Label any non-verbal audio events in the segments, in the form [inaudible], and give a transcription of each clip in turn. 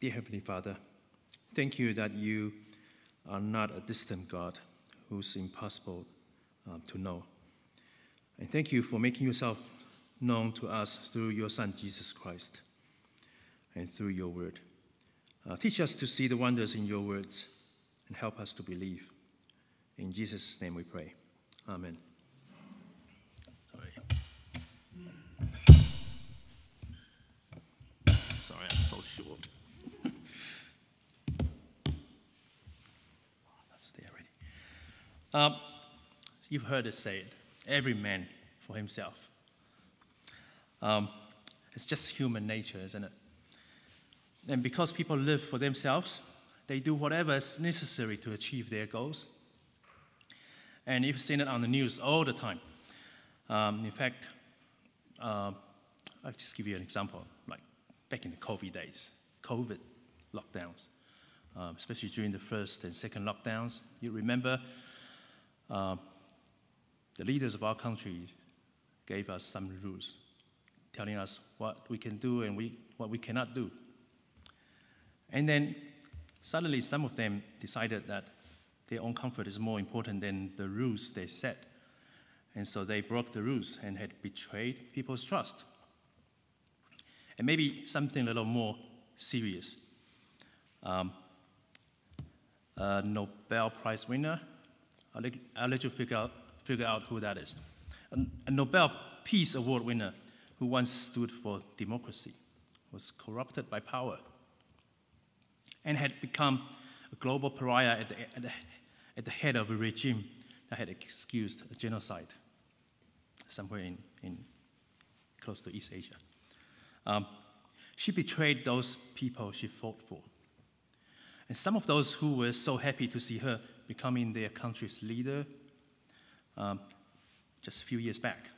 Dear Heavenly Father, thank you that you are not a distant God who's impossible um, to know. And thank you for making yourself known to us through your Son, Jesus Christ, and through your word. Uh, teach us to see the wonders in your words and help us to believe. In Jesus' name we pray. Amen. Sorry, I'm so short. Um, you've heard us say it every man for himself. Um, it's just human nature, isn't it? And because people live for themselves, they do whatever is necessary to achieve their goals. And you've seen it on the news all the time. Um, in fact, uh, I'll just give you an example. Like back in the COVID days, COVID lockdowns, uh, especially during the first and second lockdowns, you remember uh, the leaders of our country gave us some rules, telling us what we can do and we, what we cannot do. And then suddenly, some of them decided that their own comfort is more important than the rules they set. And so they broke the rules and had betrayed people's trust. And maybe something a little more serious. Um, a Nobel Prize winner, I'll let, I'll let you figure out, figure out who that is. A, Nobel Peace Award winner who once stood for democracy was corrupted by power and had become a global pariah at the, at the, at the head of a regime that had excused a genocide somewhere in, in close to East Asia. Um, she betrayed those people she fought for. And some of those who were so happy to see her becoming their country's leader um, just a few years back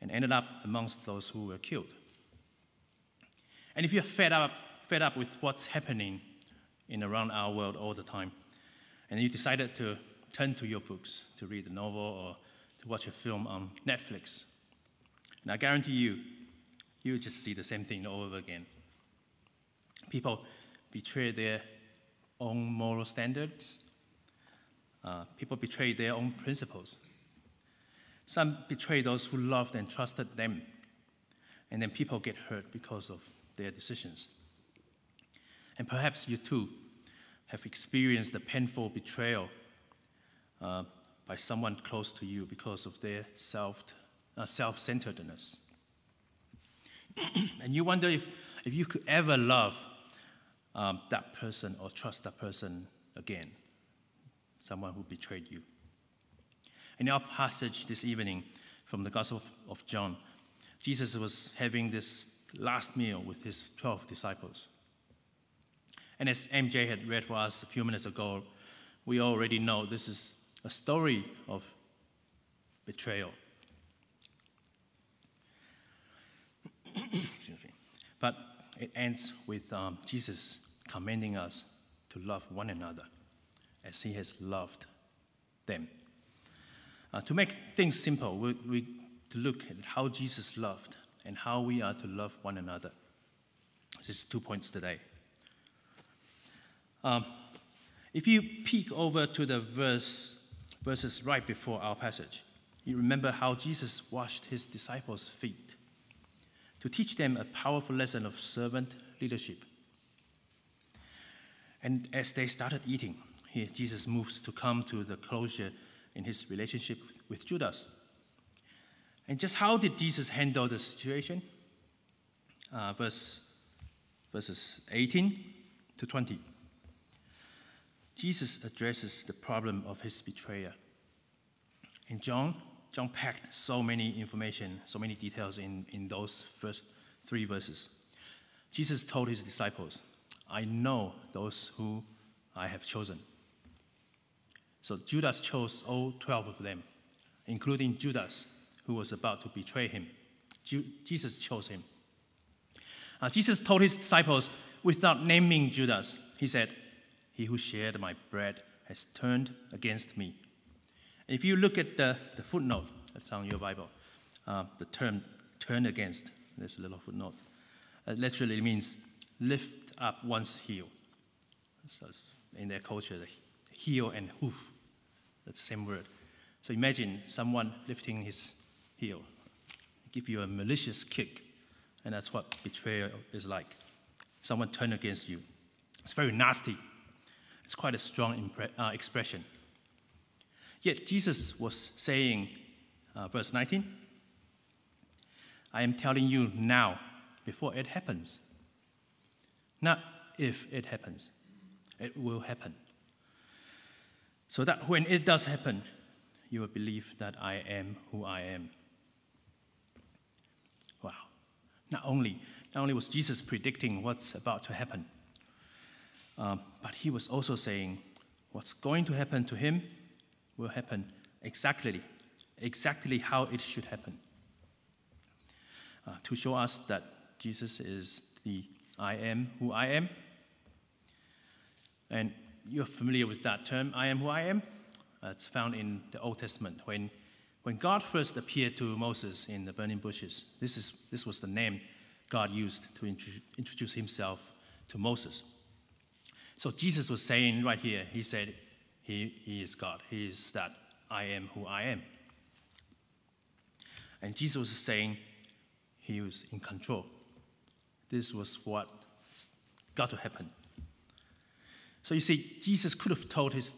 and ended up amongst those who were killed. And if you're fed up, fed up with what's happening in around our world all the time, and you decided to turn to your books to read a novel or to watch a film on Netflix, and I guarantee you, you just see the same thing all over again. People betray their own moral standards. Uh, people betray their own principles. Some betray those who loved and trusted them. And then people get hurt because of their decisions. And perhaps you too have experienced the painful betrayal uh, by someone close to you because of their self, uh, self-centeredness. [coughs] and you wonder if, if you could ever love um, that person or trust that person again, someone who betrayed you. In our passage this evening from the Gospel of John, Jesus was having this last meal with his 12 disciples. And as MJ had read for us a few minutes ago, we already know this is a story of betrayal. [coughs] but it ends with um, Jesus commanding us to love one another as he has loved them. Uh, to make things simple, we, we to look at how Jesus loved and how we are to love one another. This is two points today. Um, if you peek over to the verse, verses right before our passage, you remember how Jesus washed his disciples' feet to teach them a powerful lesson of servant leadership. And as they started eating, Jesus moves to come to the closure in his relationship with, Judas. And just how did Jesus handle the situation? Uh, verse, verses 18 to 20. Jesus addresses the problem of his betrayer. In John, John packed so many information, so many details in, in those first three verses. Jesus told his disciples, I know those who I have chosen. So Judas chose all 12 of them, including Judas, who was about to betray him. Jesus chose him. Uh, Jesus told his disciples, without naming Judas, he said, He who shared my bread has turned against me. And if you look at the, the footnote that's on your Bible, uh, the term turn against, there's a little footnote, It literally means lift up one's heel. So in their culture, heel and hoof, that's the same word. So imagine someone lifting his heel, give you a malicious kick, and that's what betrayal is like. Someone turn against you. It's very nasty. It's quite a strong impre- uh, expression. Yet Jesus was saying, uh, verse 19, I am telling you now, before it happens. Not if it happens, it will happen. So that when it does happen, you will believe that I am who I am. Wow. Not only, not only was Jesus predicting what's about to happen, um, but he was also saying what's going to happen to him will happen exactly, exactly how it should happen. Uh, to show us that Jesus is the I am who I am. And you're familiar with that term, I am who I am. Uh, it's found in the Old Testament. When, when God first appeared to Moses in the burning bushes, this, is, this was the name God used to introduce himself to Moses. So Jesus was saying right here, he said, he, he is God. He is that I am who I am. And Jesus was saying he was in control. This was what got to happen. So you see, Jesus could have told his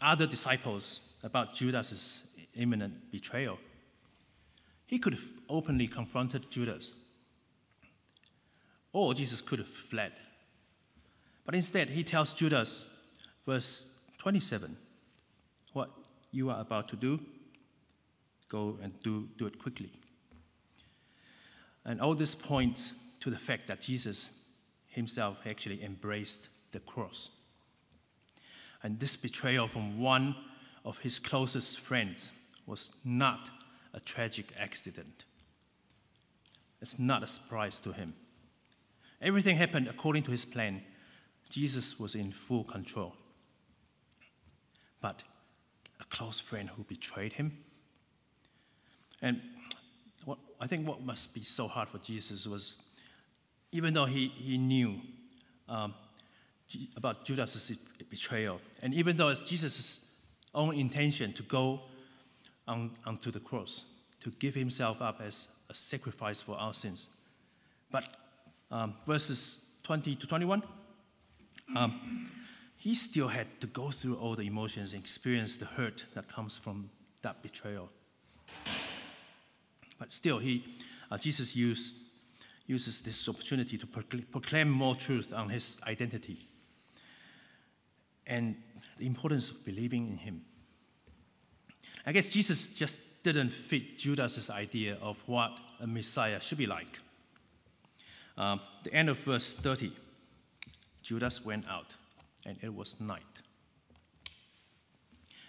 other disciples about Judas's imminent betrayal. He could have openly confronted Judas. Or Jesus could have fled. But instead, he tells Judas, verse 27, what you are about to do, go and do, do it quickly. And all this points to the fact that Jesus himself actually embraced the cross. And this betrayal from one of his closest friends was not a tragic accident. It's not a surprise to him. Everything happened according to his plan. Jesus was in full control. But a close friend who betrayed him. And what, I think what must be so hard for Jesus was, even though he, he knew um, about Judas' betrayal, and even though it's Jesus' own intention to go on, onto the cross, to give himself up as a sacrifice for our sins. But um, verses 20 to 21, um, he still had to go through all the emotions and experience the hurt that comes from that betrayal. But still, he, uh, Jesus used, uses this opportunity to proclaim more truth on his identity and the importance of believing in him. I guess Jesus just didn't fit Judas's idea of what a Messiah should be like. Um, the end of verse 30 Judas went out, and it was night.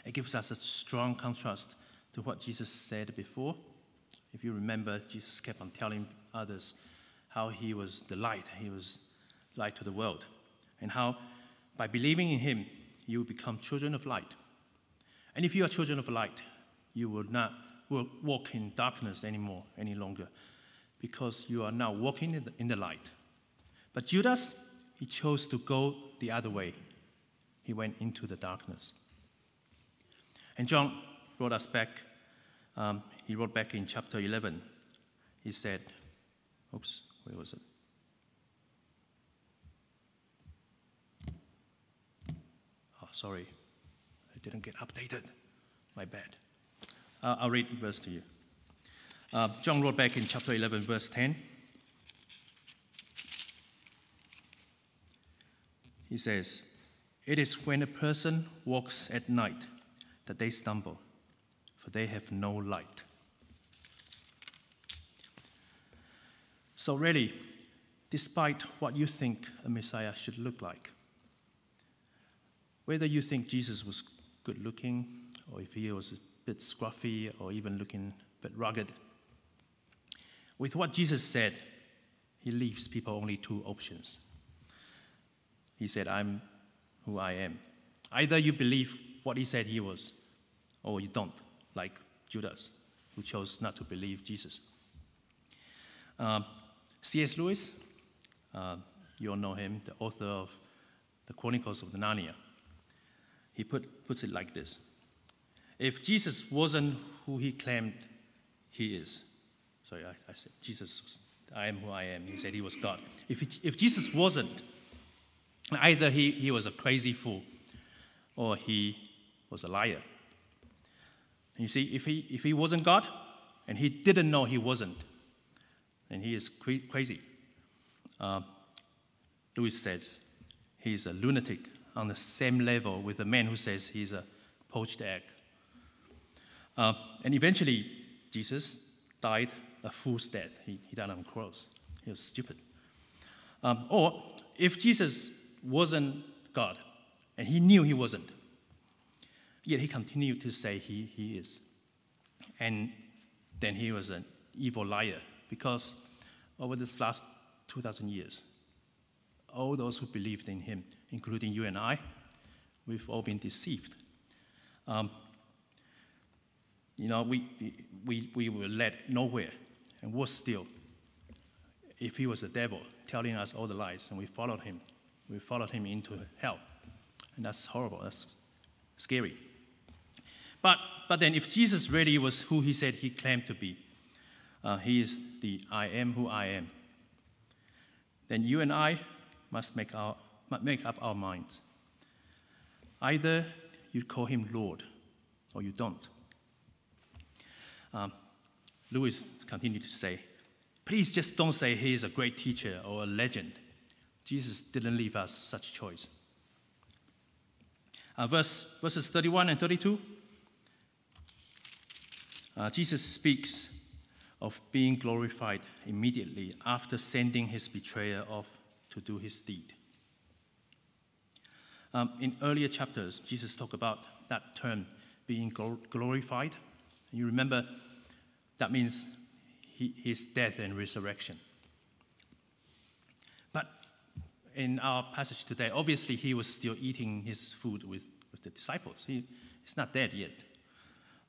It gives us a strong contrast to what Jesus said before. If you remember, Jesus kept on telling others how he was the light, he was light to the world, and how by believing in him, you will become children of light. And if you are children of light, you will not walk in darkness anymore, any longer, because you are now walking in the, in the light. But Judas, he chose to go the other way. He went into the darkness. And John brought us back, um, he wrote back in chapter 11, he said, oops, where was it? Sorry, I didn't get updated. My bad. Uh, I'll read the verse to you. Uh, John wrote back in chapter 11, verse 10. He says, It is when a person walks at night that they stumble, for they have no light. So, really, despite what you think a Messiah should look like, whether you think Jesus was good looking, or if he was a bit scruffy, or even looking a bit rugged, with what Jesus said, he leaves people only two options. He said, I'm who I am. Either you believe what he said he was, or you don't, like Judas, who chose not to believe Jesus. Um, C.S. Lewis, uh, you all know him, the author of the Chronicles of the Narnia. He put, puts it like this If Jesus wasn't who he claimed he is, sorry, I, I said Jesus, I am who I am. He said he was God. If, he, if Jesus wasn't, either he, he was a crazy fool or he was a liar. And you see, if he, if he wasn't God and he didn't know he wasn't, then he is cra- crazy. Uh, Lewis says he's a lunatic on the same level with the man who says he's a poached egg. Uh, and eventually, Jesus died a fool's death. He, he died on the cross. He was stupid. Um, or if Jesus wasn't God, and he knew he wasn't, yet he continued to say he, he is. And then he was an evil liar because over this last 2,000 years, all those who believed in him, including you and I, we've all been deceived. Um, you know, we, we, we were led nowhere. And worse still, if he was the devil telling us all the lies and we followed him, we followed him into hell. And that's horrible. That's scary. But, but then, if Jesus really was who he said he claimed to be, uh, he is the I am who I am, then you and I must make, our, make up our minds. Either you call him Lord or you don't. Um, Lewis continued to say, Please just don't say he is a great teacher or a legend. Jesus didn't leave us such choice. Uh, verse, verses 31 and 32, uh, Jesus speaks of being glorified immediately after sending his betrayer off to do his deed. Um, in earlier chapters, Jesus talked about that term being glorified. You remember that means his death and resurrection. But in our passage today, obviously he was still eating his food with, with the disciples. He, he's not dead yet.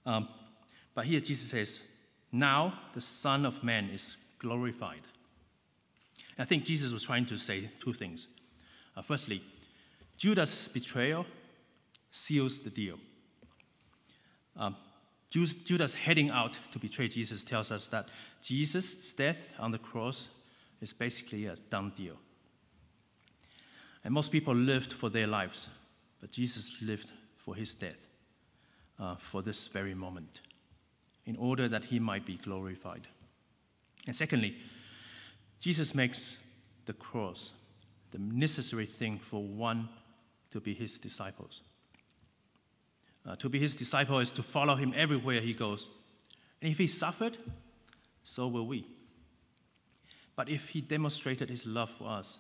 Um, but here Jesus says, Now the Son of Man is glorified. I think Jesus was trying to say two things. Uh, firstly, Judas' betrayal seals the deal. Um, Judas heading out to betray Jesus tells us that Jesus' death on the cross is basically a done deal. And most people lived for their lives, but Jesus lived for his death, uh, for this very moment, in order that he might be glorified. And secondly, Jesus makes the cross the necessary thing for one to be his disciples. Uh, to be his disciple is to follow him everywhere he goes. And if he suffered, so will we. But if he demonstrated his love for us,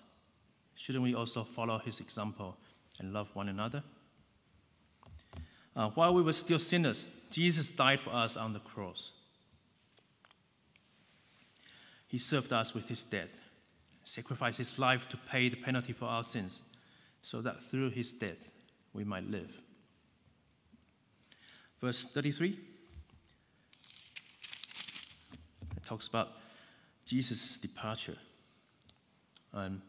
shouldn't we also follow his example and love one another? Uh, while we were still sinners, Jesus died for us on the cross. He served us with his death, sacrificed his life to pay the penalty for our sins, so that through his death we might live. Verse 33 it talks about Jesus' departure. And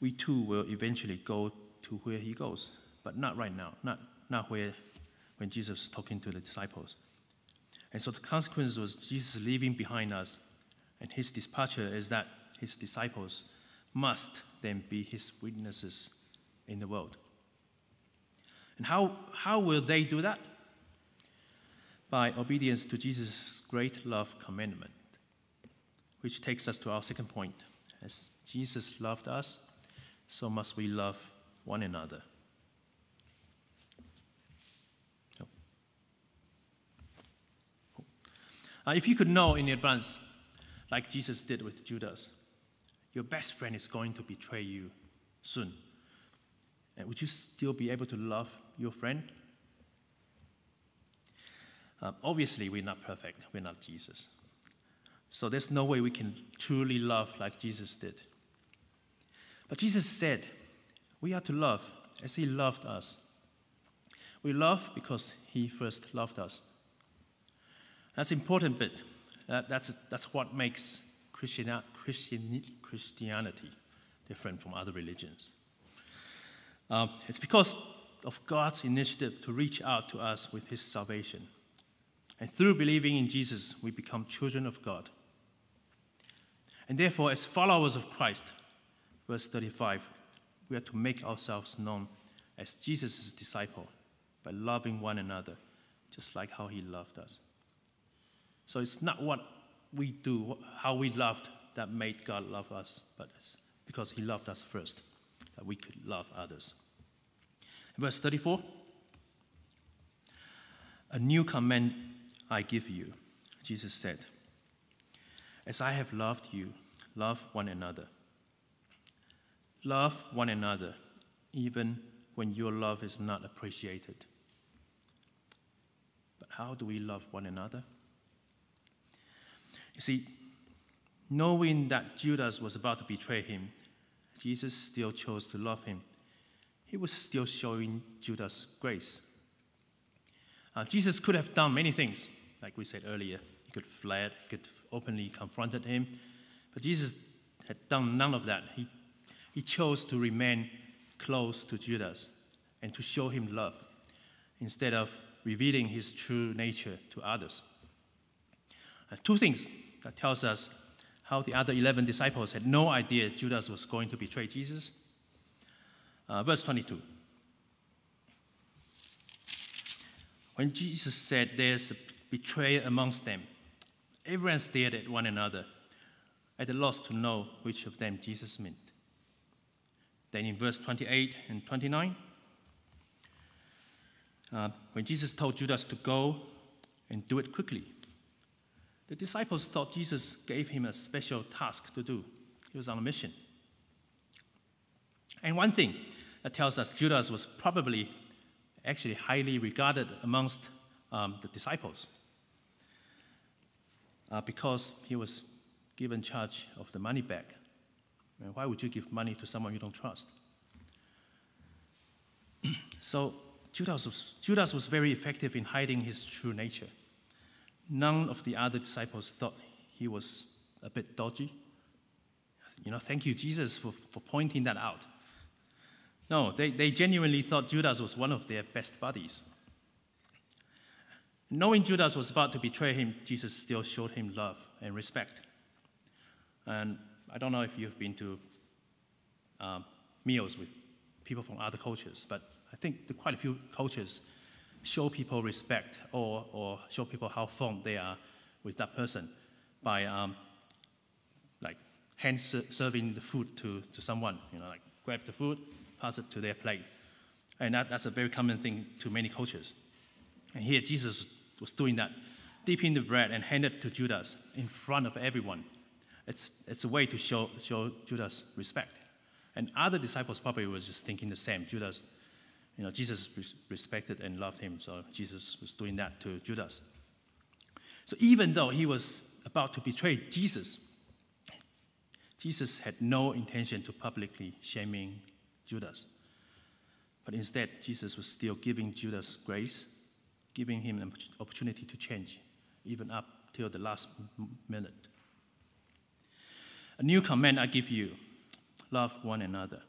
we too will eventually go to where he goes, but not right now, not, not where when Jesus was talking to the disciples. And so the consequence was Jesus leaving behind us, and his departure is that his disciples must then be his witnesses in the world. And how, how will they do that? by obedience to Jesus' great love commandment, which takes us to our second point. As Jesus loved us, so must we love one another. Uh, if you could know in advance, like Jesus did with Judas, your best friend is going to betray you soon. And would you still be able to love your friend? Um, obviously, we're not perfect. We're not Jesus. So there's no way we can truly love like Jesus did. But Jesus said, we are to love as he loved us. We love because he first loved us. That's important bit. That, that's, that's what makes Christian, Christianity, different from other religions. Um, it's because of God's initiative to reach out to us with His salvation. And through believing in Jesus, we become children of God. And therefore, as followers of Christ, verse 35, we are to make ourselves known as Jesus' disciple by loving one another, just like how He loved us. So it's not what we do, how we loved, that made God love us, but it's because He loved us first, that we could love others. Verse 34 A new command I give you, Jesus said, As I have loved you, love one another. Love one another, even when your love is not appreciated. But how do we love one another? You see, knowing that Judas was about to betray him, Jesus still chose to love him. He was still showing Judas grace. Uh, Jesus could have done many things, like we said earlier. He could fled, he could openly confronted him, but Jesus had done none of that. He, he chose to remain close to Judas and to show him love instead of revealing his true nature to others. Uh, two things that tells us how the other 11 disciples had no idea Judas was going to betray Jesus. Uh, verse 22. When Jesus said there's a betrayer amongst them, everyone stared at one another, at a loss to know which of them Jesus meant. Then in verse 28 and 29, uh, when Jesus told Judas to go and do it quickly, the disciples thought Jesus gave him a special task to do. He was on a mission. And one thing that tells us Judas was probably actually highly regarded amongst um, the disciples uh, because he was given charge of the money bag. And why would you give money to someone you don't trust? [clears throat] so Judas was, Judas was very effective in hiding his true nature none of the other disciples thought he was a bit dodgy. You know, thank you, Jesus, for, for pointing that out. No, they, they genuinely thought Judas was one of their best buddies. Knowing Judas was about to betray him, Jesus still showed him love and respect. And I don't know if you've been to um, meals with people from other cultures, but I think quite a few cultures show people respect or, or show people how fond they are with that person by um, like hand serving the food to, to someone, you know, like grab the food, pass it to their plate. And that, that's a very common thing to many cultures. And here Jesus was doing that, dipping the bread and handed it to Judas in front of everyone. It's, it's a way to show, show Judas respect. And other disciples probably were just thinking the same. Judas you know, Jesus respected and loved him, so Jesus was doing that to Judas. So even though he was about to betray Jesus, Jesus had no intention to publicly shaming Judas. But instead, Jesus was still giving Judas grace, giving him an opportunity to change, even up till the last minute. A new command I give you love one another.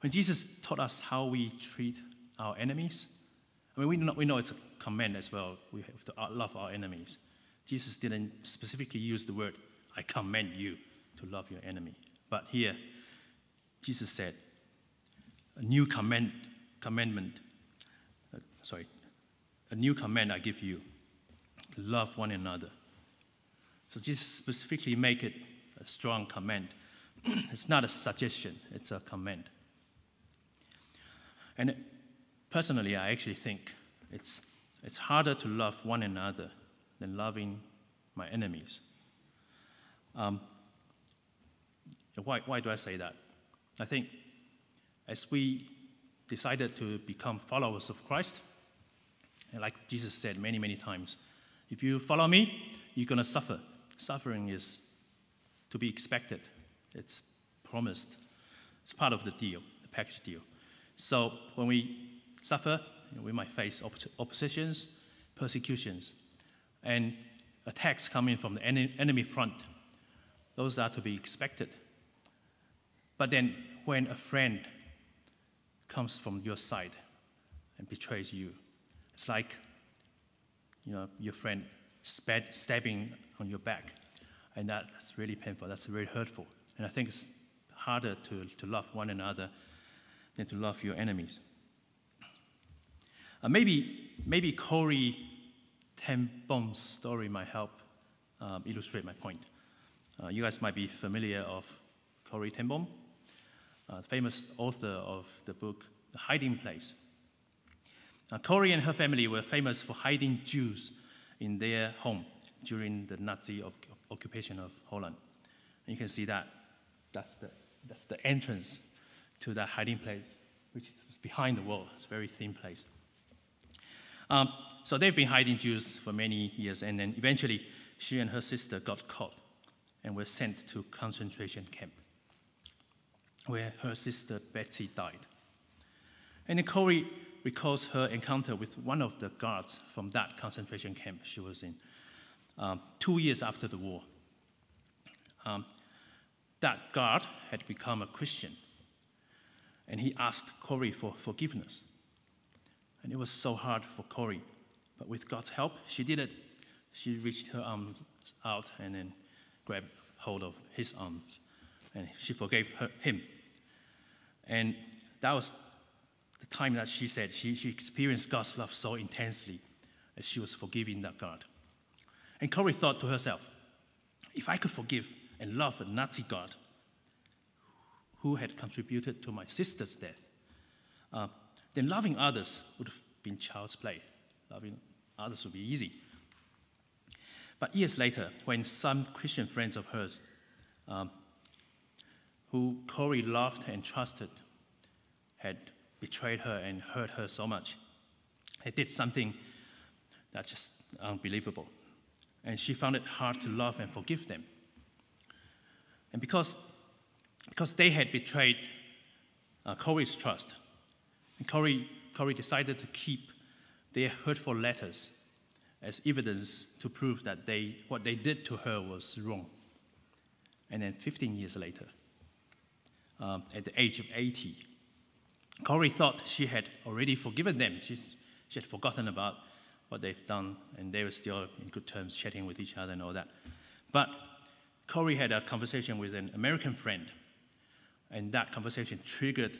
When Jesus taught us how we treat our enemies, I mean, we know, we know it's a command as well. We have to love our enemies. Jesus didn't specifically use the word, I command you to love your enemy. But here, Jesus said, a new command, commandment, uh, sorry, a new command I give you, love one another. So Jesus specifically make it a strong command. [clears throat] it's not a suggestion, it's a command. And personally, I actually think it's, it's harder to love one another than loving my enemies. Um, why, why do I say that? I think as we decided to become followers of Christ, and like Jesus said many, many times, if you follow me, you're going to suffer. Suffering is to be expected, it's promised, it's part of the deal, the package deal. So when we suffer, you know, we might face opp- oppositions, persecutions, and attacks coming from the en- enemy front. Those are to be expected. But then, when a friend comes from your side and betrays you, it's like you know, your friend spat, stabbing on your back. And that, that's really painful. That's very hurtful. And I think it's harder to, to love one another than to love your enemies. Uh, maybe, maybe Corrie ten story might help um, illustrate my point. Uh, you guys might be familiar of Corrie ten uh, famous author of the book The Hiding Place. Uh, Corrie and her family were famous for hiding Jews in their home during the Nazi occupation of Holland. And you can see that. That's the, that's the entrance to that hiding place, which is behind the wall. It's a very thin place. Um, so they've been hiding Jews for many years, and then eventually she and her sister got caught and were sent to concentration camp, where her sister Betsy died. And then Corrie recalls her encounter with one of the guards from that concentration camp she was in um, two years after the war. Um, that guard had become a Christian, and he asked Corrie for forgiveness. And it was so hard for Corrie, but with God's help, she did it. She reached her arms out and then grabbed hold of his arms, and she forgave her, him. And that was the time that she said she, she experienced God's love so intensely as she was forgiving that God. And Corrie thought to herself, if I could forgive and love a Nazi God who had contributed to my sister's death, uh, then loving others would have been child's play. Loving others would be easy. But years later, when some Christian friends of hers, um, who Corrie loved and trusted, had betrayed her and hurt her so much, they did something that's just unbelievable. And she found it hard to love and forgive them. And because, because they had betrayed uh, Corrie's trust, and Corrie, Corrie decided to keep their hurtful letters as evidence to prove that they, what they did to her was wrong. And then 15 years later, um, at the age of 80, Corrie thought she had already forgiven them. She, she had forgotten about what they've done, and they were still in good terms, chatting with each other and all that. But Corrie had a conversation with an American friend, and that conversation triggered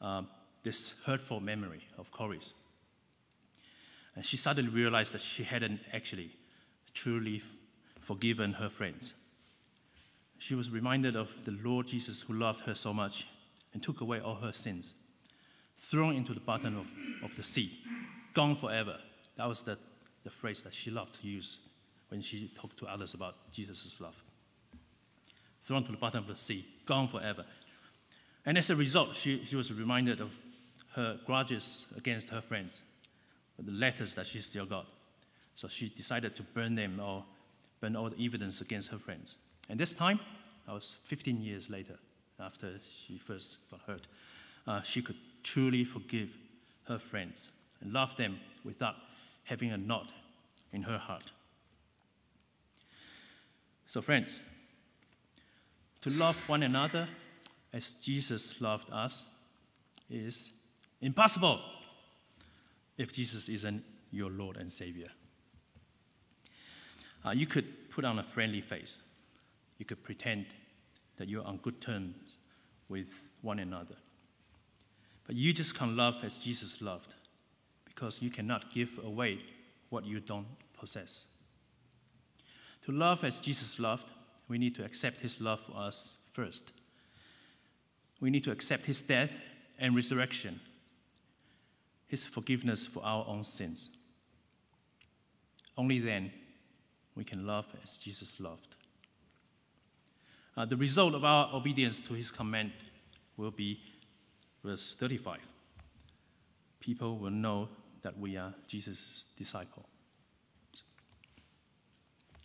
um, this hurtful memory of Corrie's. And she suddenly realized that she hadn't actually truly forgiven her friends. She was reminded of the Lord Jesus who loved her so much and took away all her sins, thrown into the bottom of, of the sea, gone forever. That was the, the phrase that she loved to use when she talked to others about Jesus' love. Thrown to the bottom of the sea, gone forever. And as a result, she, she was reminded of her grudges against her friends, the letters that she still got. So she decided to burn them or burn all the evidence against her friends. And this time, that was 15 years later, after she first got hurt, uh, she could truly forgive her friends and love them without having a knot in her heart. So, friends, to love one another as Jesus loved us is impossible if Jesus isn't your Lord and Savior. Uh, you could put on a friendly face, you could pretend that you're on good terms with one another. But you just can't love as Jesus loved because you cannot give away what you don't possess. To love as Jesus loved, we need to accept his love for us first. We need to accept his death and resurrection, his forgiveness for our own sins. Only then we can love as Jesus loved. Uh, the result of our obedience to his command will be verse 35. People will know that we are Jesus' disciple.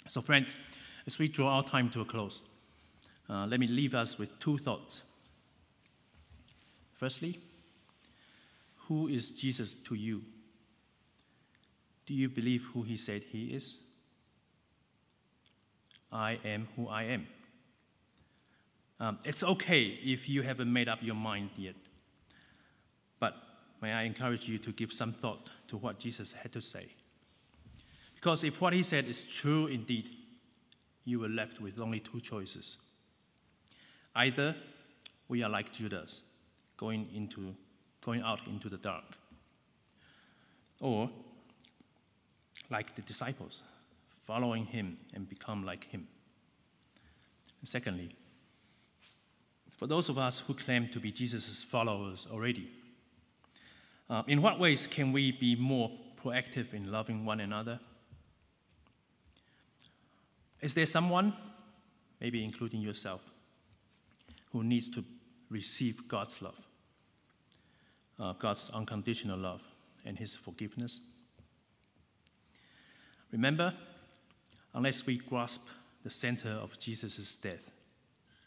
So, friends, as we draw our time to a close, uh, let me leave us with two thoughts. Firstly, who is Jesus to you? Do you believe who he said he is? I am who I am. Um, it's okay if you haven't made up your mind yet. But may I encourage you to give some thought to what Jesus had to say. Because if what he said is true indeed, you were left with only two choices. Either we are like Judas, going, into, going out into the dark, or like the disciples, following him and become like him. And secondly, for those of us who claim to be Jesus' followers already, uh, in what ways can we be more proactive in loving one another? Is there someone, maybe including yourself, who needs to receive God's love, uh, God's unconditional love, and His forgiveness? Remember, unless we grasp the center of Jesus' death,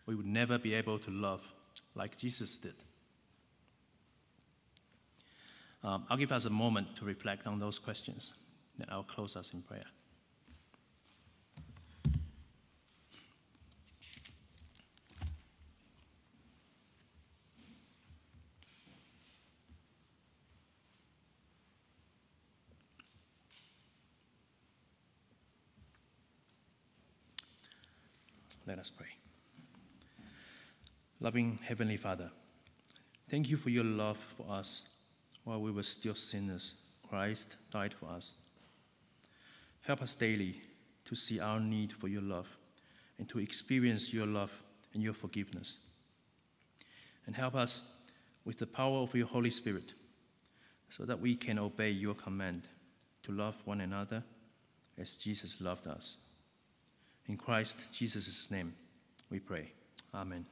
we would never be able to love like Jesus did. Um, I'll give us a moment to reflect on those questions, then I'll close us in prayer. Let us pray. Loving Heavenly Father, thank you for your love for us while we were still sinners. Christ died for us. Help us daily to see our need for your love and to experience your love and your forgiveness. And help us with the power of your Holy Spirit so that we can obey your command to love one another as Jesus loved us. In Christ Jesus' name we pray. Amen.